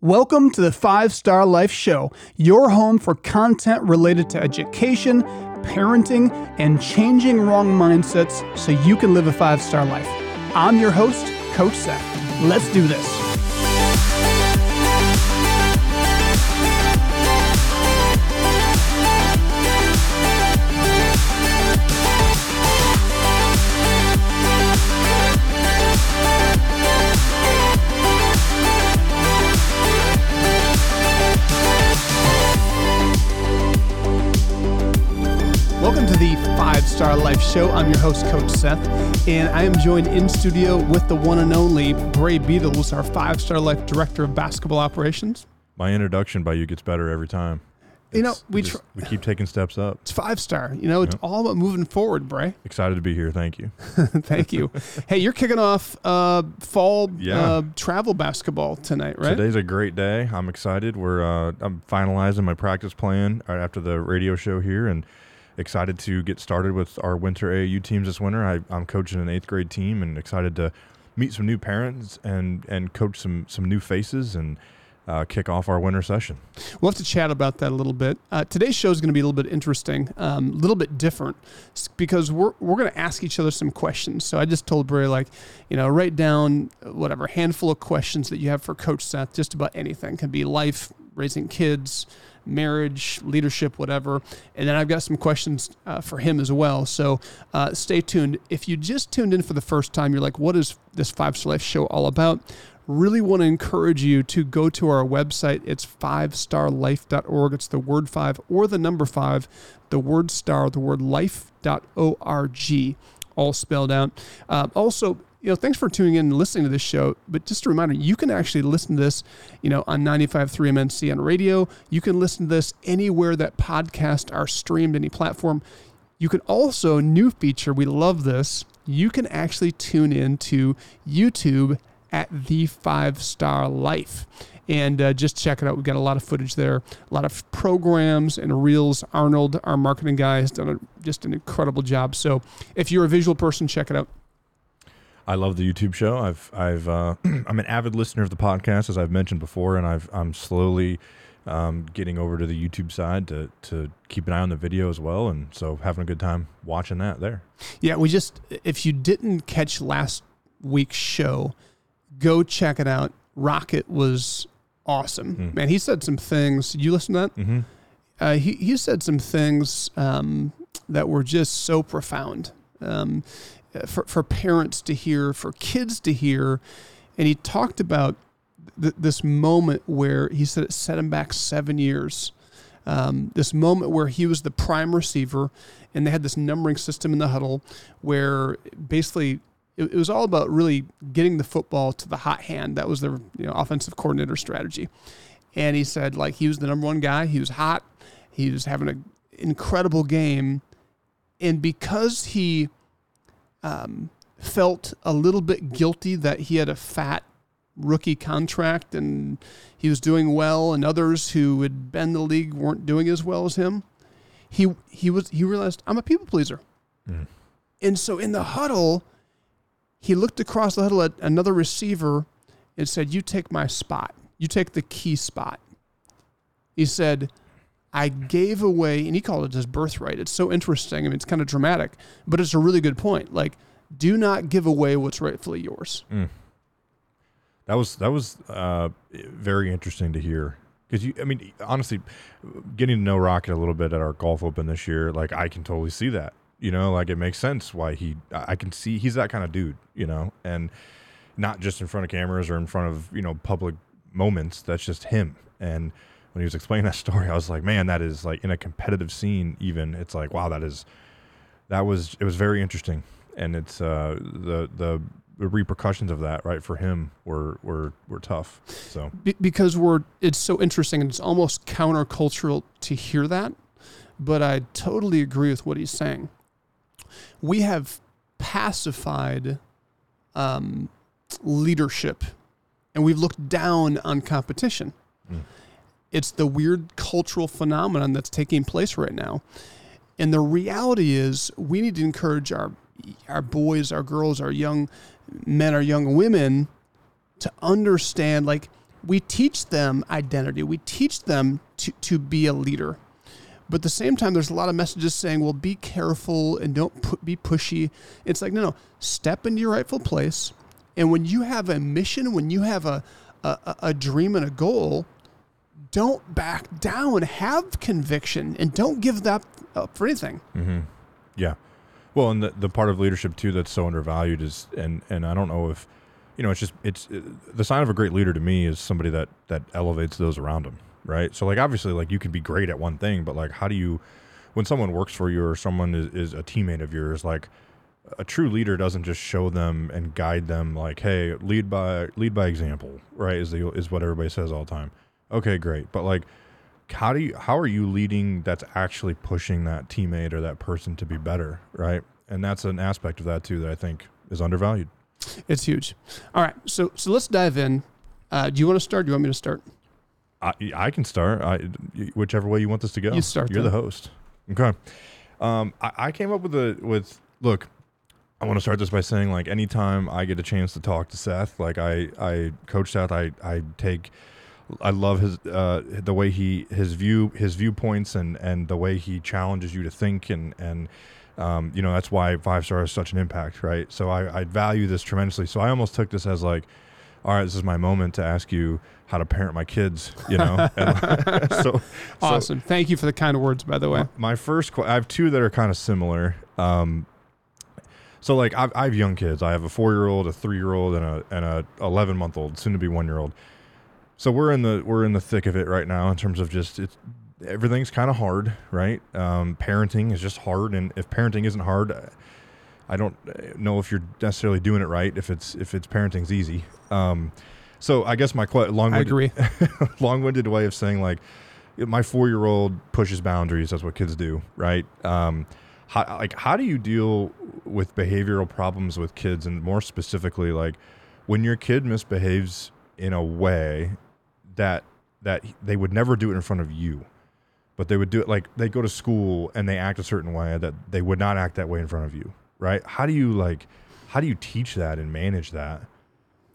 Welcome to the Five Star Life Show, your home for content related to education, parenting, and changing wrong mindsets so you can live a five star life. I'm your host, Coach Seth. Let's do this. Star Life Show. I'm your host, Coach Seth, and I am joined in studio with the one and only Brae Beatles, our Five Star Life Director of Basketball Operations. My introduction by you gets better every time. You know, we just- tr- we keep taking steps up. It's five star. You know, it's Yep. all about moving forward, Brae. Excited to be here. Thank you. Thank you. hey, you're kicking off uh, fall Yeah. uh, travel basketball tonight, right? Today's a great day. I'm excited. We're uh, I'm finalizing my practice plan right after the radio show here, and excited to get started with our winter AAU teams this winter. I, I'm coaching an eighth grade team, and excited to meet some new parents and and coach some some new faces and uh, kick off our winter session. We'll have to chat about that a little bit. Uh, today's show is going to be a little bit interesting, um, a little bit different, because we're we're going to ask each other some questions. So I just told Brae, like, you know, write down uh, whatever handful of questions that you have for Coach Seth, just about anything. Can be life, raising kids, marriage, leadership, whatever. And then I've got some questions uh, for him as well. So uh, stay tuned. If you just tuned in for the first time, you're like, what is this Five Star Life show all about? really want to encourage you to go to our website. It's fivestarlife.org. It's the word five or the number five, the word star, the word life.org, all spelled out. Uh, also, you know, thanks for tuning in and listening to this show. But just a reminder, you can actually listen to this, you know, on 95.3 MNC on radio. You can listen to this anywhere that podcasts are streamed, any platform. You can also, new feature, we love this. You can actually tune in to YouTube at the Five Star Life. And uh, just check it out. We've got a lot of footage there, a lot of programs and reels. Arnold, our marketing guy, has done a, just an incredible job. So if you're a visual person, check it out. I love the YouTube show. I've I've uh, I'm an avid listener of the podcast as I've mentioned before, and I've I'm slowly um, getting over to the YouTube side to to keep an eye on the video as well, and so having a good time watching that there. Yeah, we just, if you didn't catch last week's show, go check it out. Rocket was awesome. Mm. Man, he said some things. You listen to that? Mm-hmm. uh, he, he said some things um, that were just so profound um, for, for parents to hear, for kids to hear. And he talked about th- this moment where he said it set him back seven years. Um, this moment where he was the prime receiver and they had this numbering system in the huddle where basically it, it was all about really getting the football to the hot hand. That was their you know, offensive coordinator strategy. And he said, like, he was the number one guy. He was hot. He was having an incredible game. And because he um, felt a little bit guilty that he had a fat rookie contract and he was doing well, and others who had been in the league weren't doing as well as him, he he was he realized I'm a people pleaser. Mm. And so in the huddle, he looked across the huddle at another receiver and said, You take my spot. You take the key spot. He said, I gave away, and he called it his birthright. It's so interesting. I mean, it's kind of dramatic, but it's a really good point. Like, do not give away what's rightfully yours. Mm. That was that was uh, very interesting to hear because you. I mean, honestly, getting to know Rocket a little bit at our golf open this year, like I can totally see that. You know, like it makes sense why he. I I can see he's that kind of dude. You know, and not just in front of cameras or in front of you know public moments. That's just him. And when he was explaining that story, I was like, man, that is like in a competitive scene. Even it's like, wow, that is that was it was very interesting. And it's uh, the the the repercussions of that, right, for him were were were tough. So Be- because we're, it's so interesting and it's almost countercultural to hear that. But I totally agree with what he's saying. We have pacified um, leadership and we've looked down on competition. Mm. It's the weird cultural phenomenon that's taking place right now. And the reality is, we need to encourage our our boys, our girls, our young men, our young women to understand like we teach them identity. We teach them to, to be a leader. But at the same time, there's a lot of messages saying, well, be careful and don't pu- be pushy. It's like, no, no, step into your rightful place. And when you have a mission, when you have a, a, a dream and a goal, don't back down. Have conviction and don't give that up for anything. Mm-hmm. Yeah. Well, and the, the part of leadership too that's so undervalued is, and and I don't know if, you know, it's just it's it, the sign of a great leader to me is somebody that that elevates those around them, right? So like obviously like you can be great at one thing, but like how do you, when someone works for you or someone is, is a teammate of yours, like a true leader doesn't just show them and guide them like, hey, lead by lead by example, right? Is the is what everybody says all the time. Okay, great, but like how do you how are you leading that's actually pushing that teammate or that person to be better right and that's an aspect of that too that i think is undervalued It's huge. All right, so so let's dive in. Uh, do you want to start? Do you want me to start? i, I can start I, whichever way you want this to go You start you're then. the host okay um, I, I came up with a with look i want to start this by saying like anytime i get a chance to talk to seth like i i coach seth i i take I love his uh, the way he his view his viewpoints and and the way he challenges you to think and and um, you know that's why five star has such an impact, right? So I, I value this tremendously. So I almost took this as like, all right, this is my moment to ask you how to parent my kids, you know. So, so Awesome. Thank you for the kind words, by the way. my first, que- I have two that are kind of similar. Um, so like I've, I have young kids. I have a four year old, a three year old, and a and a eleven month old, soon to be one year old. So we're in the we're in the thick of it right now in terms of just it's everything's kind of hard, right? Um, parenting is just hard, and if parenting isn't hard, I don't know if you're necessarily doing it right. If it's if it's parenting's easy. Um, so I guess my que- long I agree. long-winded way of saying like my four-year-old pushes boundaries that's what kids do right um how, like how do you deal with behavioral problems with kids and more specifically like when your kid misbehaves in a way that that they would never do it in front of you but they would do it like they go to school and they act a certain way that they would not act that way in front of you right how do you like how do you teach that and manage that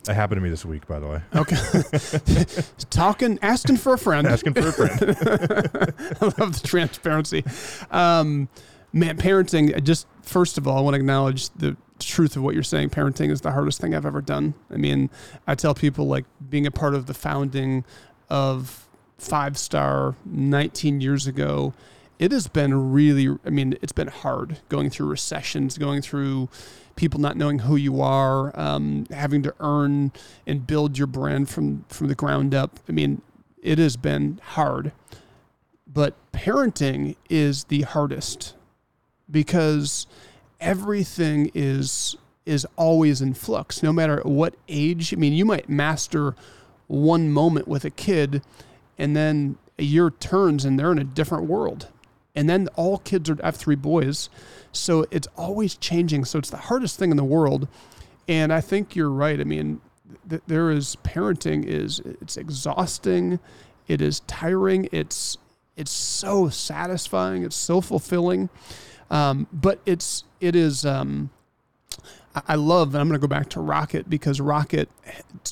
that happened to me this week by the way Okay. Talking, asking for a friend. asking for a friend I love the transparency. Um, man, parenting, I just first of all, I want to acknowledge the truth of what you're saying. Parenting is the hardest thing I've ever done. I mean, I tell people like being a part of the founding of Five Star 19 years ago, it has been really, I mean, it's been hard going through recessions, going through people not knowing who you are, um, having to earn and build your brand from from the ground up. I mean, it has been hard but parenting is the hardest because everything is is always in flux. No matter what age i mean you might master one moment with a kid and then a year turns and they're in a different world. And then all kids are I have three boys. So it's always changing. So it's the hardest thing in the world. And i think you're right. I mean th- there is parenting is it's exhausting. It is tiring. It's it's so satisfying. It's so fulfilling um, but it's it is um, I- love and I'm going to go back to Rocket because Rocket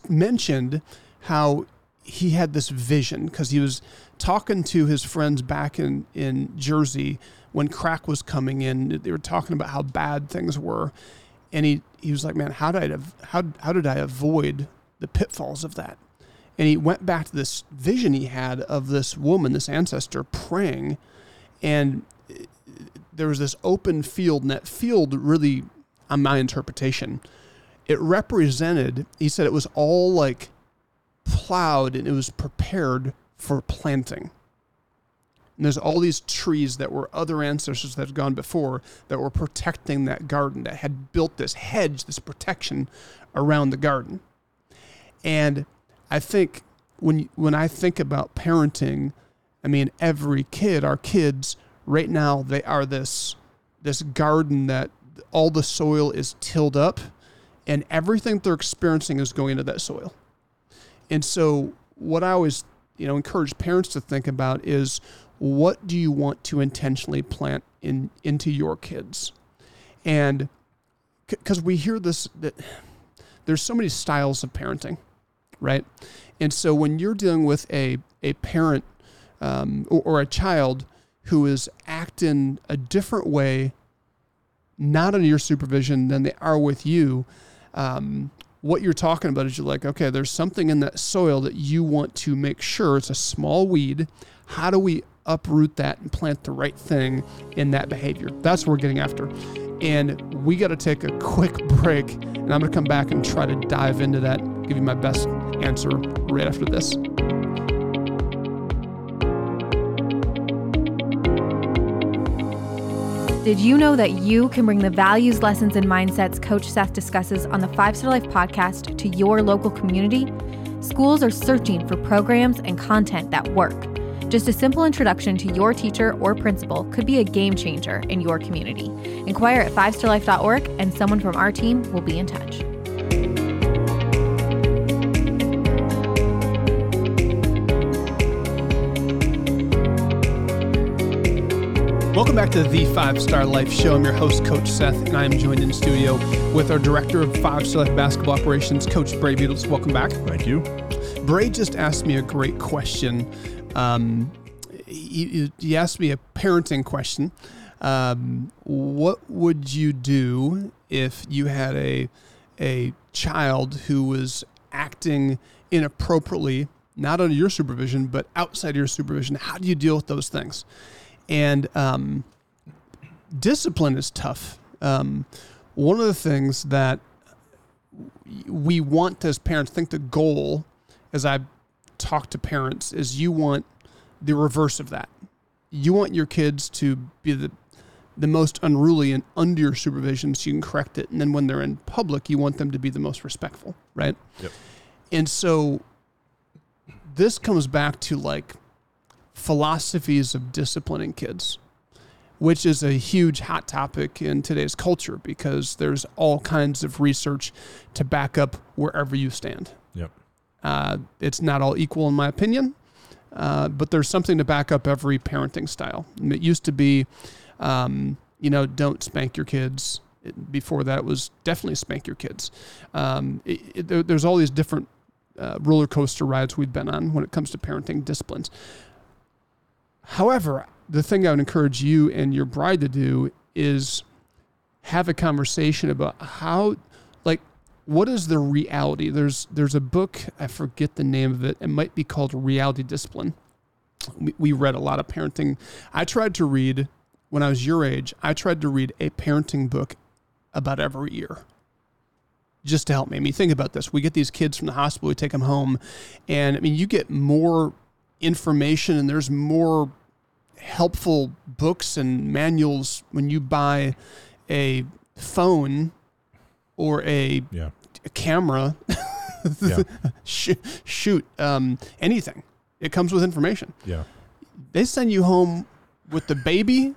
mentioned how he had this vision because he was talking to his friends back in in Jersey when crack was coming in. They were talking about how bad things were. And he he was like man how did I how how did I avoid the pitfalls of that? And he went back to this vision he had of this woman, this ancestor, praying, and there was this open field, and that field really, on my interpretation, it represented. He said it was all like plowed and it was prepared for planting. And there's all these trees that were other ancestors that had gone before that were protecting that garden, that had built this hedge, this protection around the garden. And I think when when I think about parenting, I mean every kid, our kids right now they are this this garden that all the soil is tilled up and everything they're experiencing is going into that soil. And so what I always, you know, encourage parents to think about is what do you want to intentionally plant in into your kids? And because we hear this that there's so many styles of parenting right? And so when you're dealing with a a parent um, or, or a child who is acting a different way, not under your supervision than they are with you, um, what you're talking about is you're like, okay, there's something in that soil that you want to make sure it's a small weed. How do we uproot that and plant the right thing in that behavior? That's what we're getting after. And we got to take a quick break, and I'm going to come back and try to dive into that, give you my best answer right after this. Did you know that you can bring the values, lessons, and mindsets Coach Seth discusses on the Five Star Life podcast to your local community? Schools are searching for programs and content that work. Just a simple introduction to your teacher or principal could be a game changer in your community. Inquire at fivestarlife.org and someone from our team will be in touch. Welcome back to the Five Star Life Show. I'm your host, Coach Seth, and I am joined in studio with our Director of Five Star Life Basketball Operations, Coach Brae Beatles. Welcome back. Thank you. Brae just asked me a great question. Um, he, he, asked me a parenting question. Um, what would you do if you had a a child who was acting inappropriately, not under your supervision, but outside of your supervision? How do you deal with those things? And um, discipline is tough. Um, one of the things that we want as parents, I think the goal, as I talk to parents, is you want the reverse of that. You want your kids to be the the most unruly and under your supervision so you can correct it. And then when they're in public, you want them to be the most respectful, right? Yep. And so this comes back to like philosophies of disciplining kids, which is a huge hot topic in today's culture because there's all kinds of research to back up wherever you stand. Yep. Uh, it's not all equal, in my opinion, uh, but there's something to back up every parenting style. And it used to be, um, you know, don't spank your kids. It, before that, it was definitely spank your kids. Um, it, it, there, there's all these different uh, roller coaster rides we've been on when it comes to parenting disciplines. However, the thing I would encourage you and your bride to do is have a conversation about how, like, what is the reality? There's there's a book I forget the name of it. It might be called Reality Discipline. We, we read a lot of parenting. I tried to read when I was your age. I tried to read a parenting book about every year just to help me. I mean, think about this. We get these kids from the hospital, we take them home, and I mean, you get more information and there's more helpful books and manuals when you buy a phone or a, Yeah. a camera. Yeah. Sh- shoot, um, anything. It comes with information. Yeah. They send you home with the baby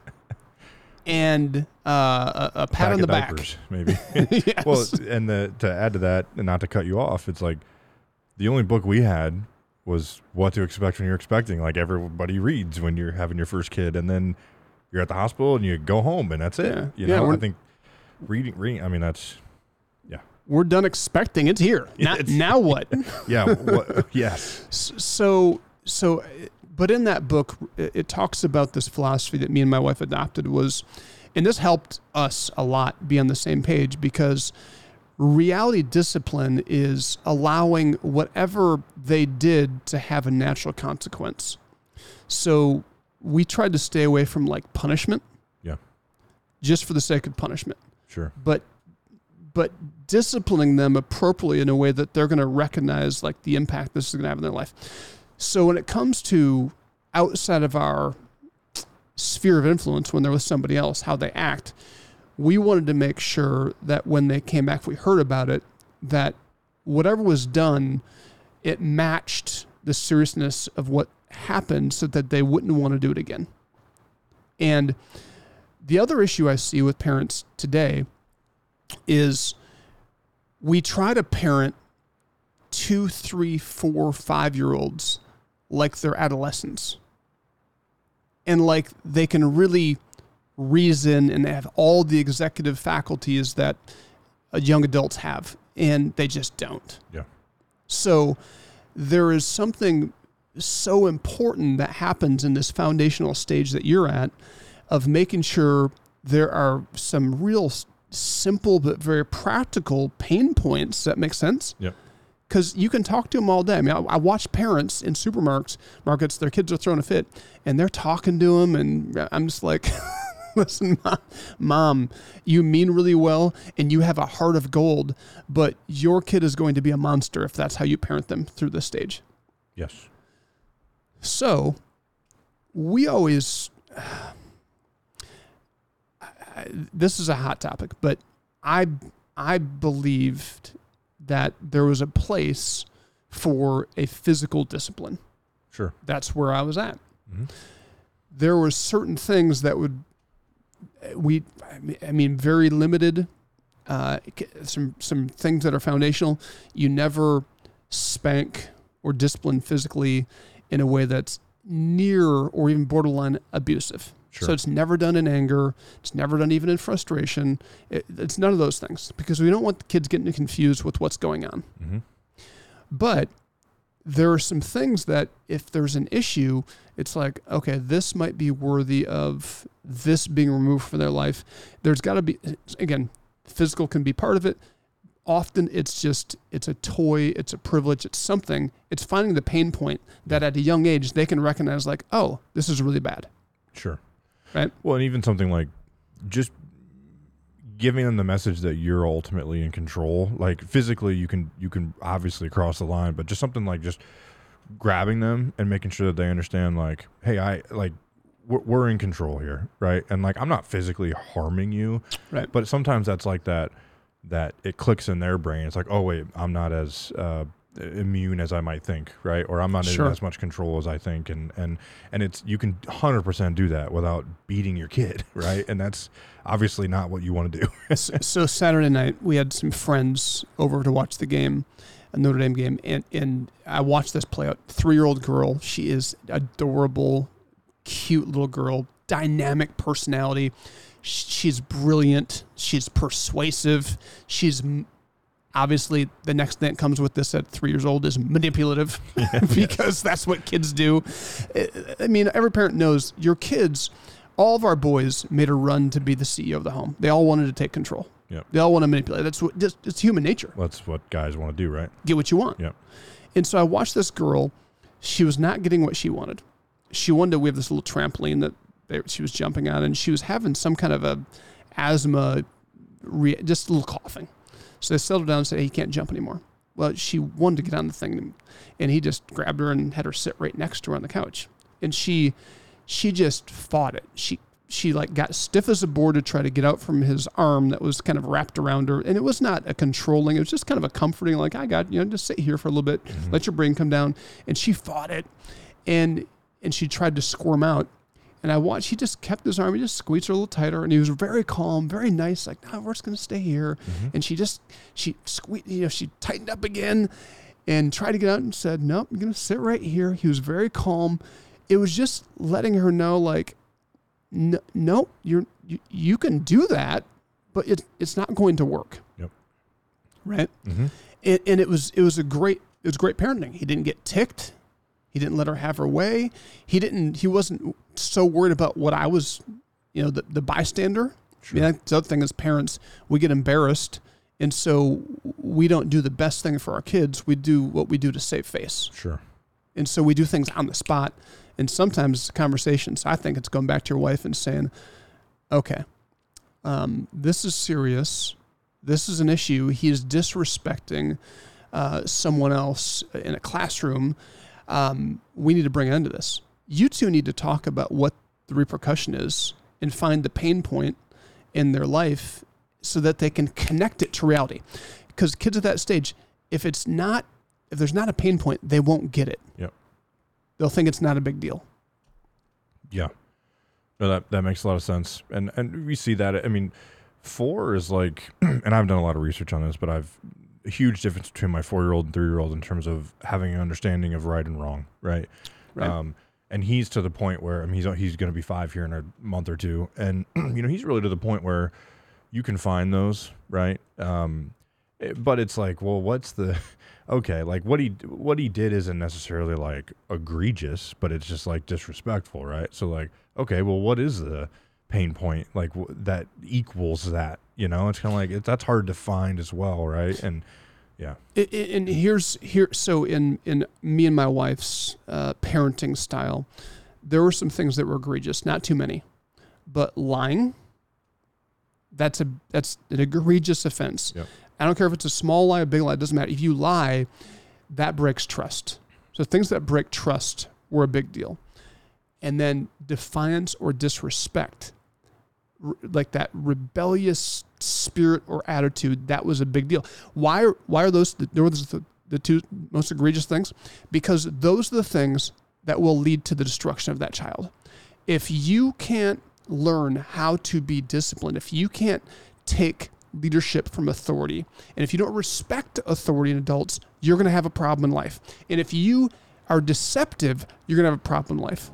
and uh, a, a pat on the back. maybe. Yes. well, and the, to add to that, and not to cut you off, it's like the only book we had was what to expect when you're expecting. Like everybody reads when you're having your first kid, and then you're at the hospital and you go home, and that's it. Yeah. You Yeah, I think reading, reading. I mean, that's yeah. We're done expecting. It's here. Now, It's- now what? yeah. what, yes. So so but in that book it talks about this philosophy that me and my wife adopted was and this helped us a lot be on the same page because reality discipline is allowing whatever they did to have a natural consequence so we tried to stay away from like punishment Yeah. just for the sake of punishment Sure. but but disciplining them appropriately in a way that they're going to recognize like the impact this is going to have in their life. So when it comes to outside of our sphere of influence when they're with somebody else, how they act, we wanted to make sure that when they came back, if we heard about it, that whatever was done, it matched the seriousness of what happened so that they wouldn't want to do it again. And the other issue I see with parents today is we try to parent two, three, four, five year olds like they're adolescents. And like they can really reason and they have all the executive faculties that uh, young adults have, and they just don't. Yeah. So there is something so important that happens in this foundational stage that you're at of making sure there are some real simple but very practical pain points that make sense. Yep. Because you can talk to them all day. I mean, I, I watch parents in supermarkets, markets, their kids are throwing a fit, and they're talking to them, and I'm just like, listen, mom, mom, you mean really well, and you have a heart of gold, but your kid is going to be a monster if that's how you parent them through this stage. Yes. So, we always. I- This is a hot topic, but I I believed that there was a place for a physical discipline. Sure. That's where I was at. Mhm. There were certain things that would we I mean- very limited uh, some some things that are foundational. You never spank or discipline physically in a way that's near or even borderline abusive. Sure. So it's never done in anger. It's never done even in frustration. It, it's none of those things because we don't want the kids getting confused with what's going on. hmm But there are some things that if there's an issue, it's like, okay, this might be worthy of this being removed from their life. There's got to be, again, physical can be part of it. Often it's just, it's a toy, it's a privilege, it's something. It's finding the pain point that at a young age they can recognize, like, oh, this is really bad. Sure. Right. Well, and even something like just giving them the message that you're ultimately in control. Like physically, you can you can obviously cross the line, but just something like just grabbing them and making sure that they understand, like, hey, I like we're, we're in control here, right? And like I'm not physically harming you, Right. But sometimes that's like that that it clicks in their brain. It's like, oh wait, I'm not as uh, immune as I might think, right? Or I'm not Sure. in as much control as I think, and and and it's you can 100 percent do that without beating your kid, right? And that's obviously not what you want to do. so, Saturday night we had some friends over to watch the game, a Notre Dame game, and and I watched this play out. Three year old girl, she is adorable, cute little girl, dynamic personality. She's brilliant. She's persuasive. She's obviously the next thing that comes with this at three years old is manipulative because that's what kids do. I- I mean, every parent knows your kids. All of our boys made a run to be the CEO of the home. They all wanted to take control. Yep. They all want to manipulate. That's what just it's human nature. That's what guys want to do, right? Get what you want. Yep. And so I watched this girl. She was not getting what she wanted. She wanted to. We have this little trampoline that they, she was jumping on, and she was having some kind of a asthma, re, just a little coughing. So they settled down and said, "Hey, you can't jump anymore." Well, she wanted to get on the thing, and he just grabbed her and had her sit right next to her on the couch, and she, she just fought it. She she like got stiff as a board to try to get out from his arm that was kind of wrapped around her, and it was not a controlling. It was just kind of a comforting, like I got you know, just sit here for a little bit, mm-hmm. let your brain come down, and she fought it, and and she tried to squirm out. And I watched, he just kept his arm, he just squeezed her a little tighter, and he was very calm, very nice, like, no, we're just going to stay here. And she just, she squeezed, you know, she tightened up again and tried to get out and said, nope, I'm going to sit right here. He was very calm. It was just letting her know, like, no, no you're, you, you can do that, but it, it's not going to work. Yep. Right. Mm-hmm. And, and it was, it was a great, it was great parenting. He didn't get ticked. He didn't let her have her way. He didn't. He wasn't so worried about what I was, you know, the, the bystander. Sure. I mean, that's the other thing as parents, we get embarrassed, and so we don't do the best thing for our kids. We do what we do to save face, Sure. and so we do things on the spot. And sometimes conversations. I think it's going back to your wife and saying, "Okay, um, this is serious. This is an issue. He is disrespecting uh, someone else in a classroom. Um, we need to bring an end to this. You two need to talk about what the repercussion is and find the pain point in their life so that they can connect it to reality. Because kids at that stage, if it's not, if there's not a pain point, they won't get it. Yep. They'll think it's not a big deal. Yeah. No, that that makes a lot of sense, and and we see that. I mean, four is like, and I've done a lot of research on this, but I've a huge difference between my four year old and three year old in terms of having an understanding of right and wrong, right? Right. Um, and he's to the point where I mean, he's he's going to be five here in a month or two, and you know he's really to the point where you can find those, right? Um, Eh, But it's like, well, what's the okay? Like what he what he did isn't necessarily like egregious, but it's just like disrespectful, right? So like, okay, well, what is the pain point like w- that equals that? You know, it's kind of like it, that's hard to find as well, right? And yeah, I- and here's here so in in me and my wife's uh, parenting style there were some things that were egregious not too many but lying that's a that's an egregious offense Yep. i don't care if it's a small lie or big lie it doesn't matter if you lie that breaks trust so things that break trust were a big deal and then defiance or disrespect like that rebellious spirit or attitude that was a big deal. Why are why are those the, the, the two most egregious things? Because those are the things that will lead to the destruction of that child. If you can't learn how to be disciplined if you can't take leadership from authority and if you don't respect authority in adults you're going to have a problem in life. And if you are deceptive you're going to have a problem in life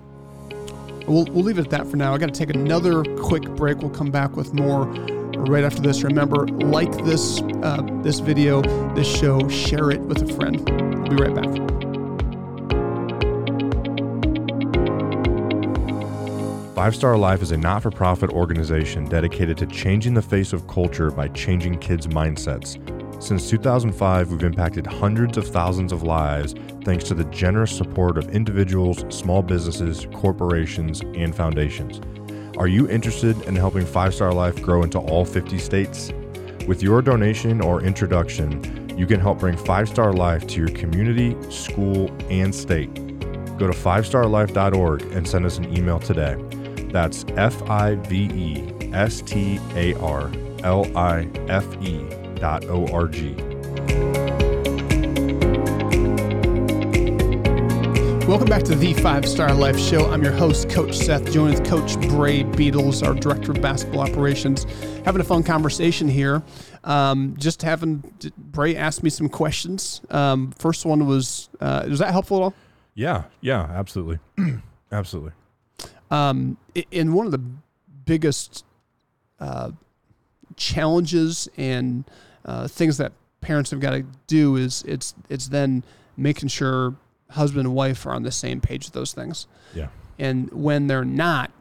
We'll, we'll leave it at that for now. I got to take another quick break. We'll come back with more right after this. Remember, like this uh, this video, this show, share it with a friend. We'll be right back. Five Star Life is a not for profit organization dedicated to changing the face of culture by changing kids' mindsets. Since 2005, we've impacted hundreds of thousands of lives thanks to the generous support of individuals, small businesses, corporations, and foundations. Are you interested in helping Five Star Life grow into all 50 states? With your donation or introduction, you can help bring Five Star Life to your community, school, and state. Go to fivestarlife.org and send us an email today. That's F I V E S T A R L I F E dot O R G. Welcome back to the Five Star Life Show. I'm your host, Coach Seth, joined with Coach Brae Beatles, our Director of Basketball Operations. Having a fun conversation here. Um, just having Brae ask me some questions. Um, first one was, uh, was that helpful at all? Yeah, yeah, absolutely. absolutely. um, one of the biggest uh, challenges and uh, things that parents have got to do is it's it's then making sure husband and wife are on the same page with those things. Yeah. And when they're not,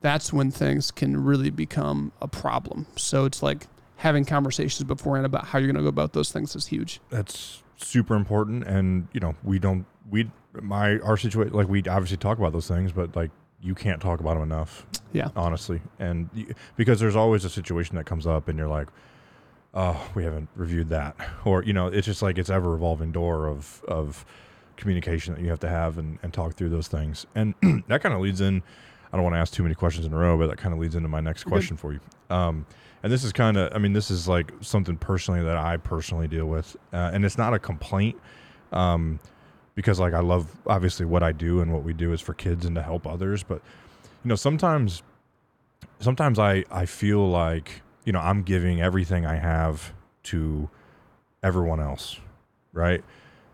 that's when things can really become a problem. So it's like having conversations beforehand about how you're going to go about those things is huge. That's super important. And, you know, we don't, we, my, our situation, like we obviously talk about those things, but like you can't talk about them enough. Yeah. Honestly. And you, because there's always a situation that comes up and you're like, oh, we haven't reviewed that. Or, you know, it's just like it's ever evolving door of, of, communication that you have to have and, and talk through those things. And that kind of leads in, I don't want to ask too many questions in a row, but that kind of leads into my next question for you. Um, and this is kind of, I mean, this is like something personally that I personally deal with. Uh, and it's not a complaint um, because, like, I love obviously what I do and what we do is for kids and to help others. But, you know, sometimes, sometimes I, I feel like, you know, I'm giving everything I have to everyone else, right?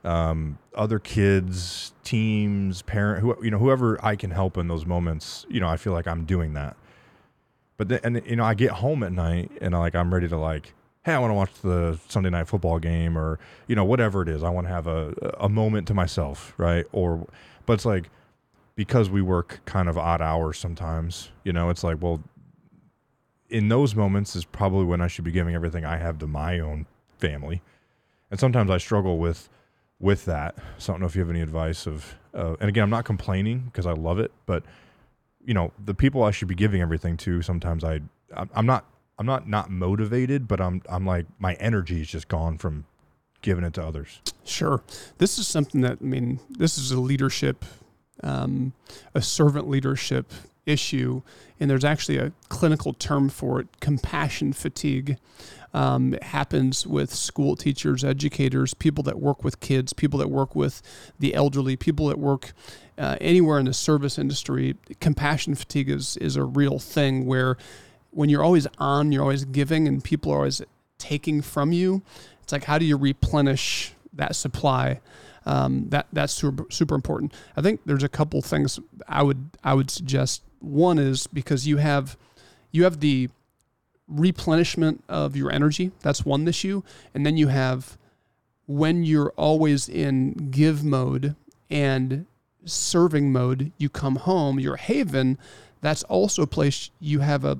um, other kids, teams, parent, who you know, whoever I can help in those moments, you know, I feel like I'm doing that. But then, and you know, I get home at night and I like I'm ready to like, hey, I want to watch the Sunday night football game or you know whatever it is. I want to have a a moment to myself, right? Or, but it's like because we work kind of odd hours sometimes, you know, it's like well, in those moments is probably when I should be giving everything I have to my own family, and sometimes I struggle with with that. So I don't know if you have any advice of, uh, and again, I'm not complaining because I love it, but you know, the people I should be giving everything to, sometimes I, I'm not, I'm not not motivated, but I'm, I'm like my energy is just gone from giving it to others. Sure. This is something that, I mean, this is a leadership, um, a servant leadership issue. And there's actually a clinical term for it compassion fatigue. Um, it happens with school teachers, educators, people that work with kids, people that work with the elderly, people that work uh, anywhere in the service industry. Compassion fatigue is, is a real thing where when you're always on, you're always giving, and people are always taking from you. It's like how do you replenish that supply? Um, that that's super super important. I think there's a couple things I would I would suggest. One is because you have you have the replenishment of your energy. That's one issue. And then you have when you're always in give mode and serving mode, you come home, your haven, that's also a place you have a,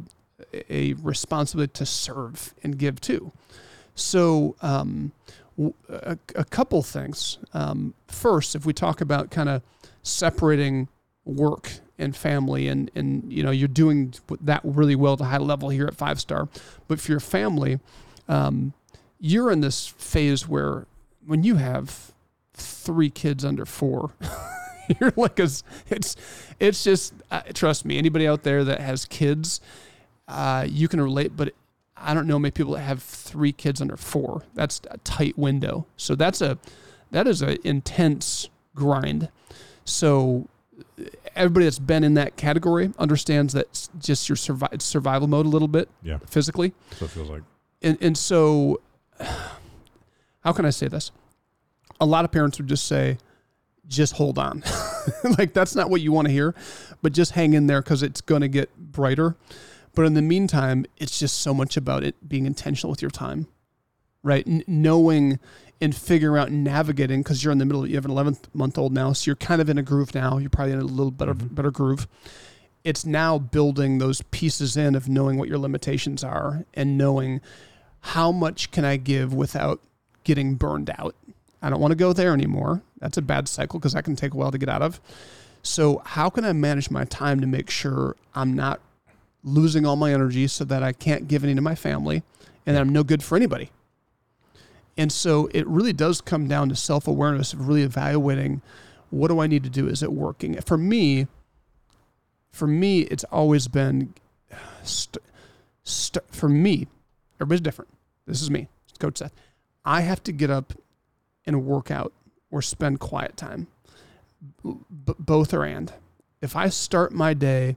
a responsibility to serve and give to. So, um, a, a, couple things. Um, first, if we talk about kind of separating work and family, and and you know you're doing that really well at a high level here at Five Star, but for your family, um, you're in this phase where when you have three kids under four. you're like a, it's it's just uh, trust me anybody out there that has kids uh, you can relate but i don't know many people that have three kids under four. That's a tight window. So that's a that is an intense grind. So uh, everybody that's been in that category understands that just your survi- survival mode a little bit yeah. physically. So it feels like and, and so how can i say this? A lot of parents would just say just hold on. like that's not what you want to hear, but just hang in there because it's going to get brighter. But in the meantime, it's just so much about it being intentional with your time, right? N- knowing and figuring out and navigating because you're in the middle. Of you have an 11 month old now, so you're kind of in a groove now. You're probably in a little better mm-hmm. better groove. It's now building those pieces in of knowing what your limitations are and knowing how much can I give without getting burned out I don't want to go there anymore. That's a bad cycle because that can take a while to get out of. So, how can I manage my time to make sure I'm not losing all my energy so that I can't give any to my family and that I'm no good for anybody? And so, it really does come down to self awareness of really evaluating what do I need to do? Is it working? For me, for me, it's always been st- st- for me, everybody's different. This is me, Coach Seth. I have to get up and work out or spend quiet time. B- both are and. If I start my day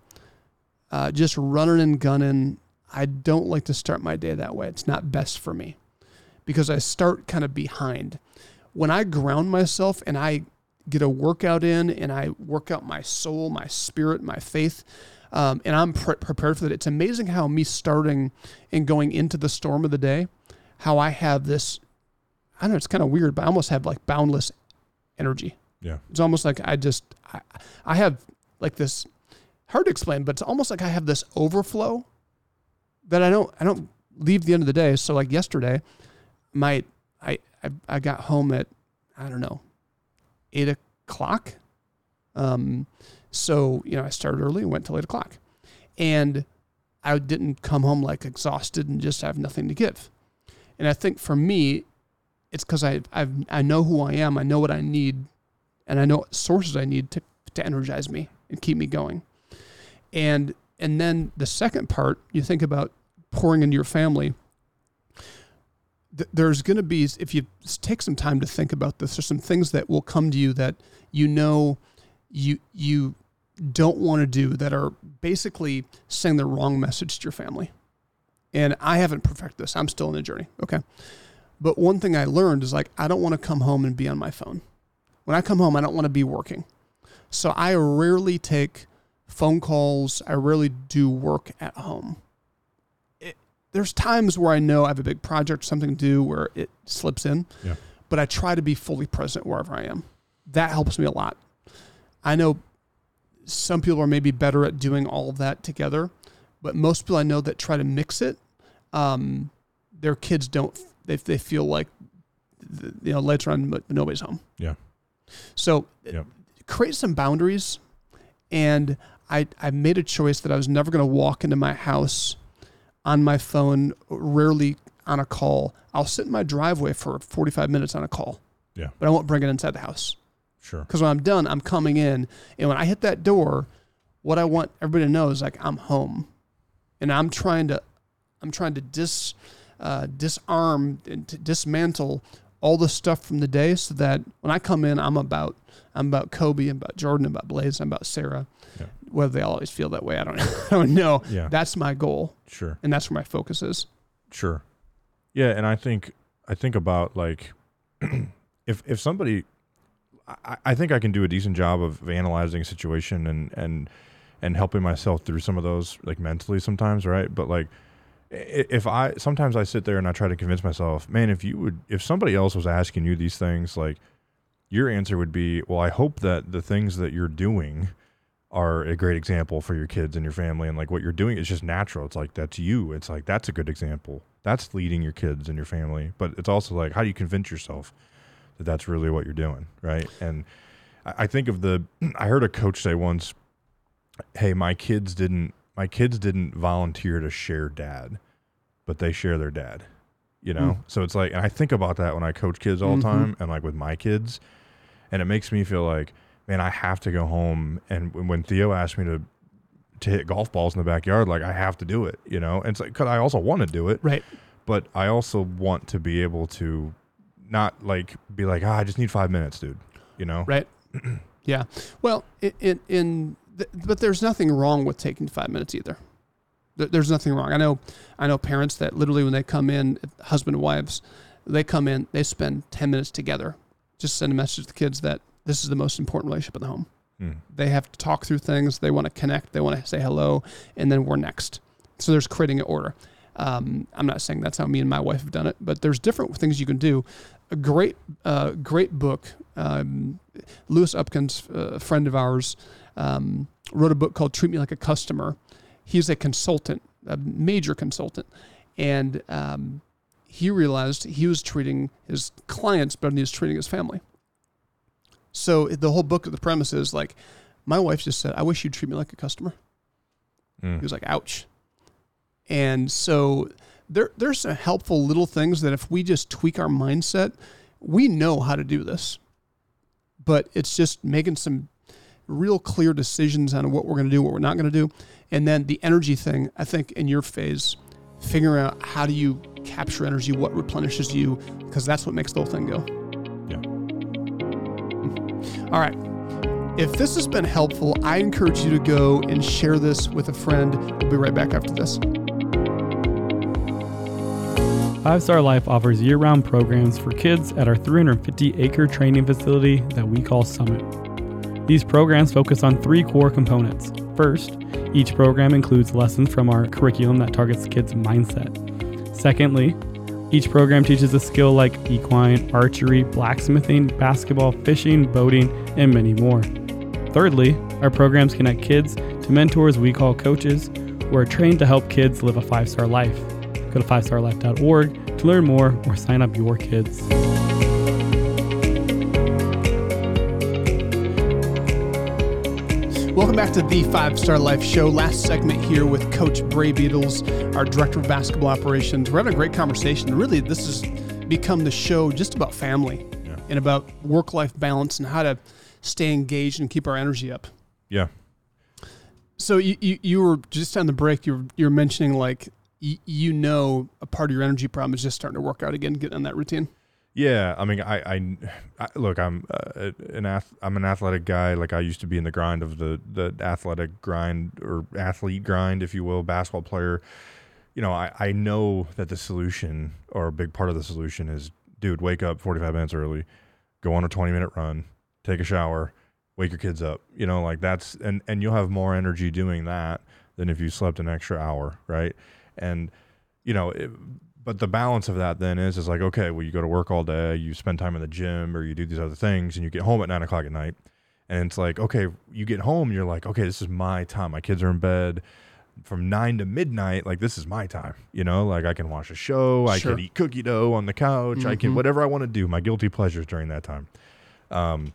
uh, just running and gunning, I don't like to start my day that way. It's not best for me because I start kind of behind. When I ground myself and I get a workout in and I work out my soul, my spirit, my faith, um, and I'm pre- prepared for that, it's amazing how me starting and going into the storm of the day, how I have this I don't know, it's kind of weird, but I almost have like boundless energy. Yeah. It's almost like I just, I, I have like this, hard to explain, but it's almost like I have this overflow that I don't, I don't leave the end of the day. So like yesterday, my, I, I, I got home at, I don't know, eight o'clock. Um, so, you know, I started early and went till eight o'clock and I didn't come home like exhausted and just have nothing to give. And I think for me, it's because I I've, I know who I am. I know what I need, and I know what sources I need to to energize me and keep me going. And and then the second part, you think about pouring into your family. Th- there's going to be if you take some time to think about this. There's some things that will come to you that you know you you don't want to do that are basically sending the wrong message to your family. And I haven't perfected this. I'm still in the journey. Okay. But one thing I learned is like, I don't want to come home and be on my phone. When I come home, I don't want to be working. So I rarely take phone calls. I rarely do work at home. It, there's times where I know I have a big project, something to do where it slips in, yeah. but I try to be fully present wherever I am. That helps me a lot. I know some people are maybe better at doing all of that together, but most people I know that try to mix it, um, their kids don't they they feel like you know are on but nobody's home. Yeah. So yep. create some boundaries, and I I made a choice that I was never going to walk into my house on my phone. Rarely on a call. I'll sit in my driveway for 45 minutes on a call. Yeah. But I won't bring it inside the house. Sure. Because when I'm done, I'm coming in, and when I hit that door, what I want everybody to know is like I'm home, and I'm trying to, I'm trying to dis uh, disarm and to dismantle all the stuff from the day so that when I come in, I'm about I'm about Kobe, I'm about Jordan, I'm about Blaze, I'm about Sarah. Whether they always feel that way, I don't know. I don't know. Yeah. That's my goal. Sure. And that's where my focus is. Sure. Yeah, and I think I think about like if if somebody I, I think I can do a decent job of analyzing a situation and and and helping myself through some of those like mentally sometimes, right? But like if I sometimes I sit there and I try to convince myself, man, if you would, if somebody else was asking you these things, like your answer would be, well, I hope that the things that you're doing are a great example for your kids and your family, and like what you're doing is just natural. It's like that's you. It's like that's a good example. That's leading your kids and your family. But it's also like, how do you convince yourself that that's really what you're doing, right? And I think of the, I heard a coach say once, hey, my kids didn't my kids didn't volunteer to share dad, but they share their dad. You know? Mm. So it's like and I think about that when I coach kids all the Mhm. time and like with my kids. And it makes me feel like, man, I have to go home and when- Theo asked me to to hit golf balls in the backyard, like I have to do it, you know? And it's like cuz I also want to do it, Right. but I also want to be able to not like be like, ah, I just need 5 minutes, dude. You know? Right. yeah. Well, in, in, in th- but there's nothing wrong with taking five minutes either. There- There's nothing wrong. I know, I know parents that literally when they come in, husband and wives, they come in, they spend ten minutes together, just send a message to the kids that this is the most important relationship in the home. Mm. They have to talk through things. They want to connect. They want to say hello, and then we're next. So there's creating an order. Um, I'm not saying that's how me and my wife have done it, but there's different things you can do. A great, uh, great book. Um, Lewis Upkins, uh, a friend of ours, um, wrote a book called "Treat Me Like a Customer." He's a consultant, a major consultant, and um, he realized he was treating his clients better than he was treating his family. So the whole book of the premise is like, my wife just said, "I wish you'd treat me like a customer." Mm. He was like, "Ouch." And so there, there's some helpful little things that if we just tweak our mindset, we know how to do this. But it's just making some real clear decisions on what we're going to do, what we're not going to do, and then the energy thing. I think in your phase, figuring out how do you capture energy, what replenishes you, because that's what makes the whole thing go. All right. If this has been helpful, I encourage you to go and share this with a friend. We'll be right back after this. Five Star Life offers year round programs for kids at our 350 acre training facility that we call Summit. These programs focus on three core components. First, each program includes lessons from our curriculum that targets kids' mindset. Secondly, each program teaches a skill like equine, archery, blacksmithing, basketball, fishing, boating, and many more. Thirdly, our programs connect kids to mentors we call coaches who are trained to help kids live a five star life. Go to 5starlife.org to learn more or sign up your kids. Welcome back to the Five Star Life Show. Last segment here with Coach Brae Beatles, our Director of Basketball Operations. We're having a great conversation. Really, this has become the show just about family Yeah. and about work life balance and how to stay engaged and keep our energy up. Yeah. So you, you, you were just on the break, you were, you were mentioning like, you, you know, a part of your energy problem is just starting to work out again, getting on that routine. Yeah, I mean, I, I, I look, I'm uh, an ath- I'm an athletic guy. Like I used to be in the grind of the the athletic grind or athlete grind, if you will, basketball player. You know, I, I know that the solution or a big part of the solution is, dude, wake up 45 minutes early, go on a 20 minute run, take a shower, wake your kids up. You know, like that's and and you'll have more energy doing that than if you slept an extra hour, right? And you know, it, but the balance of that then is is like okay well you go to work all day you spend time in the gym or you do these other things and you get home at nine o'clock at night and it's like okay you get home you're like okay this is my time my kids are in bed from nine to midnight like this is my time you know like i can watch a show i Sure. can eat cookie dough on the couch i can Mhm. whatever i want to do my guilty pleasures during that time um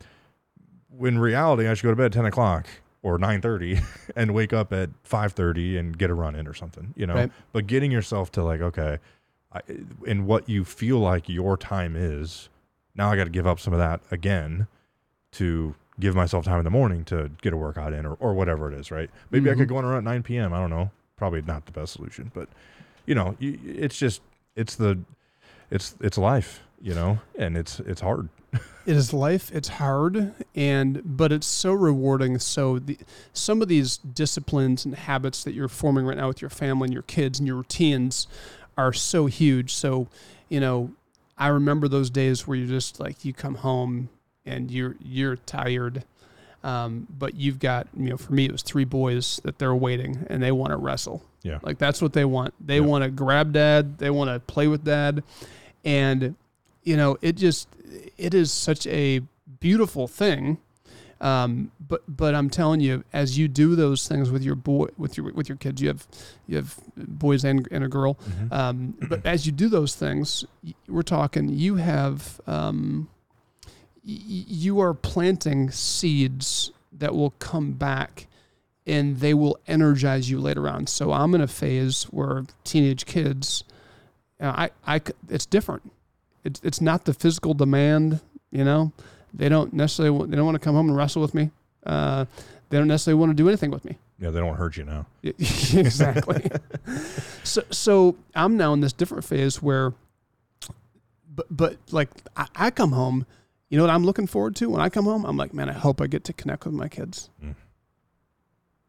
in reality i should go to bed at 10 o'clock or 9.30 and wake up at 5.30 and get a run in or something you know Right. but getting yourself to like okay In what you feel like your time is now i got to give up some of that again to give myself time in the morning to get a workout in or, or whatever it is right maybe i could Mhm. go on around 9 p.m i don't know probably not the best solution but you know you, it's just it's the it's it's life you know and it's it's hard It is life. It's hard, and but it's so rewarding. So the, some of these disciplines and habits that you're forming right now with your family and your kids and your routines are so huge. So you know, I remember those days where you're just like you come home and you're you're tired. Um, but you've got, you know, for me, it was three boys that they're waiting and they want to wrestle. Yeah. Like that's what they want. They Yeah. want to grab dad. They want to play with dad. And, you know, it just, it is such a beautiful thing. Um, but, but I'm telling you, as you do those things with your boy, with your, with your kids, you have, you have boys and, and a girl. Mhm. Um, but as you do those things, we're talking, you have, um, y- you are planting seeds that will come back and they will energize you later on. So I'm in a phase where teenage kids, uh, I, I, it's different. It's, it's not the physical demand, you know, they don't necessarily, wa- they don't want to come home and wrestle with me. Uh, they don't necessarily want to do anything with me. yeah, they don't hurt you now. exactly. so so I'm now in this different phase where, but but like I, I come home, you know what I'm looking forward to when I come home? I'm like, man, I hope I get to connect with my kids, Mm.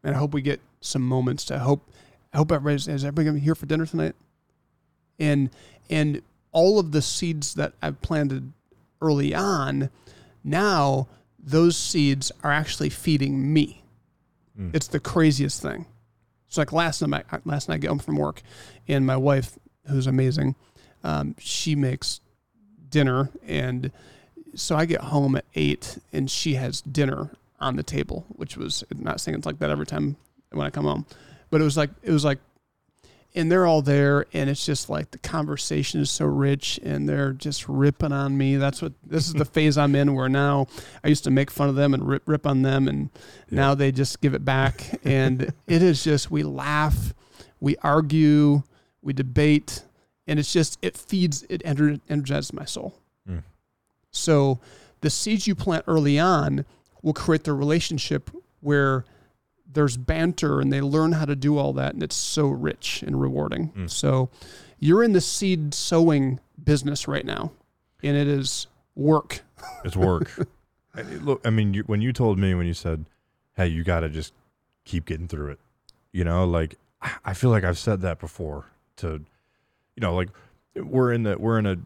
and I hope we get some moments to I hope. I hope everybody's is everybody gonna be here for dinner tonight, and and all of the seeds that I've planted early on, now those seeds are actually feeding me. Mm. It's the craziest thing. It's like last night. I- Last night, I get home from work, and my wife, who's amazing, um, she makes dinner, and so I get home at eight, and she has dinner on the table, which was I'm not saying it's like that every time when I come home, but it was like it was like, and they're all there, and it's just like the conversation is so rich, and they're just ripping on me. That's what this is the phase I'm in, where now I used to make fun of them and rip rip on them, and Yeah. now they just give it back, and it is just we laugh, we argue, we debate, and it's just it feeds it ener- energizes my soul. Mm. So the seeds you plant early on will create the relationship where there's banter and they learn how to do all that, and it's so rich and rewarding. Mm. So you're in the seed sowing business right now, and it is work. It's work. I- Look, I mean, you, when you told me when you said, "Hey, you got to just keep getting through it," you know, like I feel like I've said that before. To, you know, like we're in the we're in a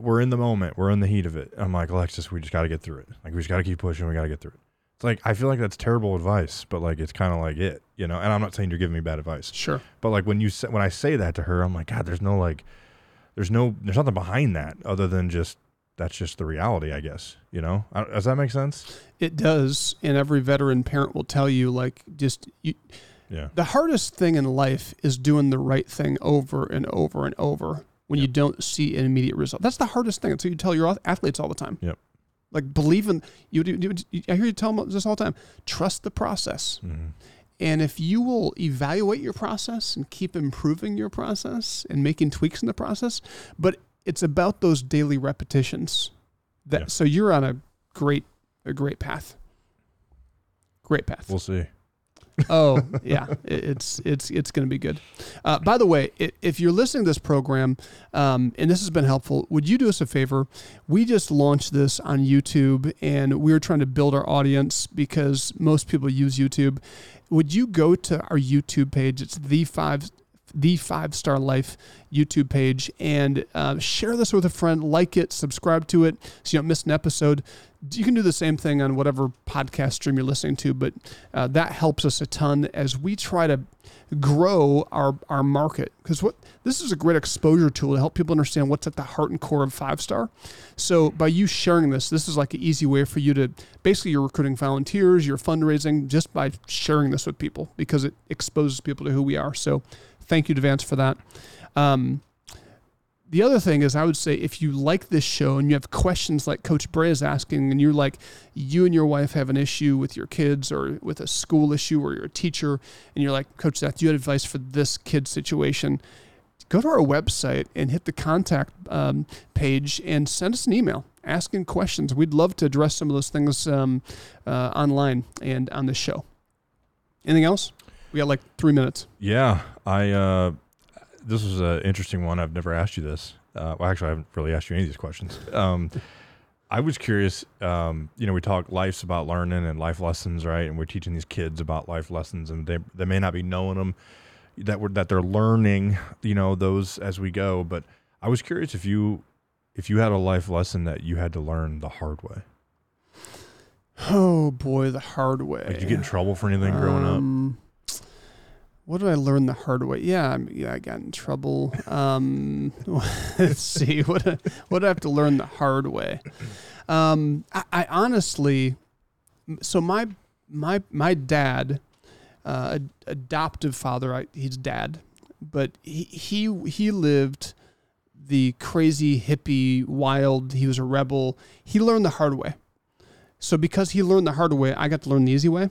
we're in the moment, we're in the heat of it. I'm like Alexis, we just got to get through it. Like we just got to keep pushing. We got to get through it. It's like I feel like that's terrible advice, but like it's kind of like it, you know. And I'm not saying you're giving me bad advice, Sure. but like when you say, when I say that to her, I'm like, God, there's no like, there's no, there's nothing behind that other than just that's just the reality, I guess. You know, I, does that make sense? It does, and every veteran parent will tell you like just you, Yeah, the hardest thing in life is doing the right thing over and over and over when you don't see an immediate result. That's the hardest thing. That's what you tell your athletes all the time. Yep. Like believe in you. do- you- I hear you tell them this all the time. Trust the process, Mhm. and if you will evaluate your process and keep improving your process and making tweaks in the process, but it's about those daily repetitions. That Yeah. so you're on a great a great path. Great path. we'll see. Oh yeah, it's it's it's going to be good. Uh, by the way, if you're listening to this program, um, and this has been helpful, would you do us a favor? We just launched this on YouTube, and we are trying to build our audience because most people use YouTube. Would you go to our YouTube page? It's the five the five star life YouTube page and uh, share this with a friend, like it, subscribe to it so you don't miss an episode. You can do the same thing on whatever podcast stream you're listening to, but uh, that helps us a ton as we try to grow our, our market. Because what this is a great exposure tool to help people understand what's at the heart and core of five star. So by you sharing this, this is like an easy way for you to basically you're recruiting volunteers, you're fundraising just by sharing this with people because it exposes people to who we are. So thank you to Vance for that. Um, the other thing is, I would say if you like this show and you have questions like Coach Brae is asking, and you're like, you and your wife have an issue with your kids or with a school issue or you're a teacher, and you're like, Coach Seth, do you have advice for this kid situation? Go to our website and hit the contact um, page and send us an email asking questions. We'd love to address some of those things um, uh, online and on the show. Anything else? We got like three minutes. Yeah, I. Uh, this was an interesting one. I've never asked you this. Uh, well, actually, I haven't really asked you any of these questions. Um, I was curious. Um, you know, we talk life's about learning and life lessons, right? And we're teaching these kids about life lessons, and they they may not be knowing them that we're that they're learning. You know, those as we go. But I was curious if you if you had a life lesson that you had to learn the hard way. Oh boy, the hard way. Did you get in trouble for anything growing up? What did I learn the hard way? Yeah, I'm- yeah, I got in trouble. Um, let's see, what what do I have to learn the hard way? Um, I, I honestly, so my my my dad, uh, ad- adoptive father, I, he's dad, but he he he lived the crazy hippie wild. He was a rebel. He learned the hard way. So because he learned the hard way, I got to learn the easy way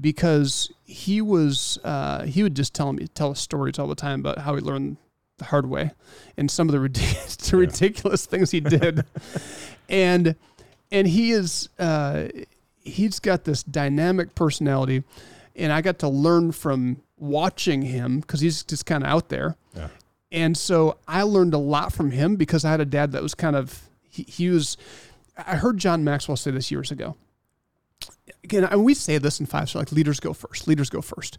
because he was uh, he would just tell me tell us stories all the time about how he learned the hard way and some of the ridiculous, the Yeah. ridiculous things he did, and and he is uh, he's got this dynamic personality, and I got to learn from watching him because he's just kind of out there, Yeah. and so I learned a lot from him because I had a dad that was kind of he, he was. I heard John Maxwell say this years ago again, and we say this in five star, like leaders go first, leaders go first.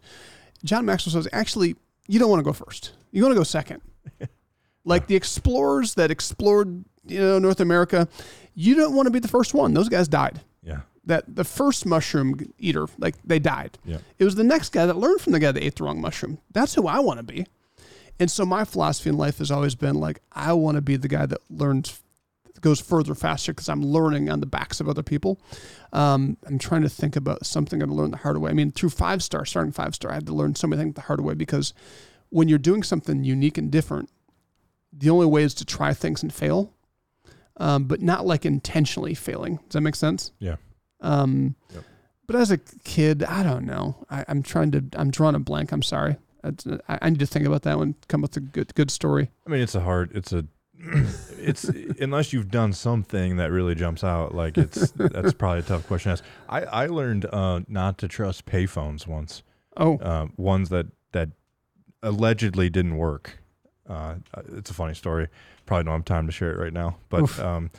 John Maxwell says, actually, you don't want to go first. You want to go second. like the explorers that explored, you know, North America, you don't want to be the first one. Those guys died. Yeah. That the first mushroom eater, like they died. Yeah. It was the next guy that learned from the guy that ate the wrong mushroom. That's who I want to be. And so my philosophy in life has always been like, I want to be the guy that learns, goes further faster because I'm learning on the backs of other people. Um, I'm trying to think about something I learned the hard way. I mean, through five star, starting five star, I had to learn so many things the hard way because when you're doing something unique and different, the only way is to try things and fail, um, but not like intentionally failing. Does that make sense? Yeah. Um, Yep. But as a kid, I don't know. I, I'm trying to. I'm drawing a blank. I'm sorry. I, I need to think about that one. Come up with a good good story. I mean, it's a hard. It's a. it's unless you've done something that really jumps out. Like it's that's probably a tough question to ask. I I learned uh, not to trust payphones once. Oh, uh, ones that that allegedly didn't work. Uh, it's a funny story. Probably don't have time to share it right now, but um,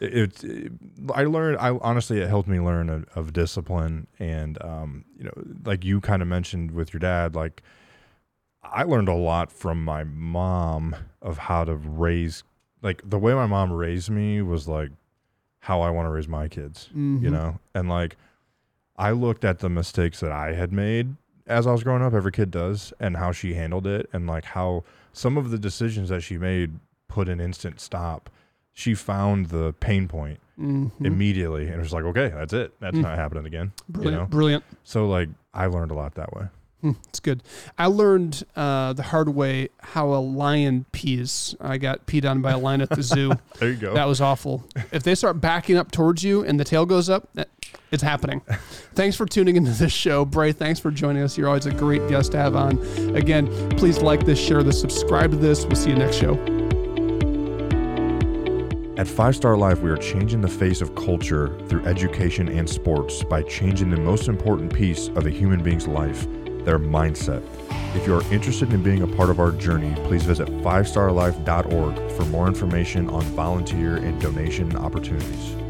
it, it, I learned. I honestly, it helped me learn of, of discipline, and um, you know, like you kind of mentioned with your dad, like I learned a lot from my mom of how to raise. Like the way my mom raised me was like how I want to raise my kids you mhm. know and like i looked at the mistakes that i had made as i was growing up every kid does and how she handled it and like how some of the decisions that she made put an instant stop she found the pain point Mhm. immediately and was like okay that's it that's Mm. not happening again Brilliant. know? Brilliant. so like i learned a lot that way it's good. I learned uh, the hard way how a lion pees. I got peed on by a lion at the zoo. there you go That was awful. If they start backing up towards you and the tail goes up, it's happening. thanks for tuning into this show. Brae, thanks for joining us. You're always a great guest to have on. Again, please like this, share this, subscribe to this. We'll see you next show. At Five Star Life, we are changing the face of culture through education and sports by changing the most important piece of a human being's life, their mindset. If you are interested in being a part of our journey, please visit fivestarlife.org for more information on volunteer and donation opportunities.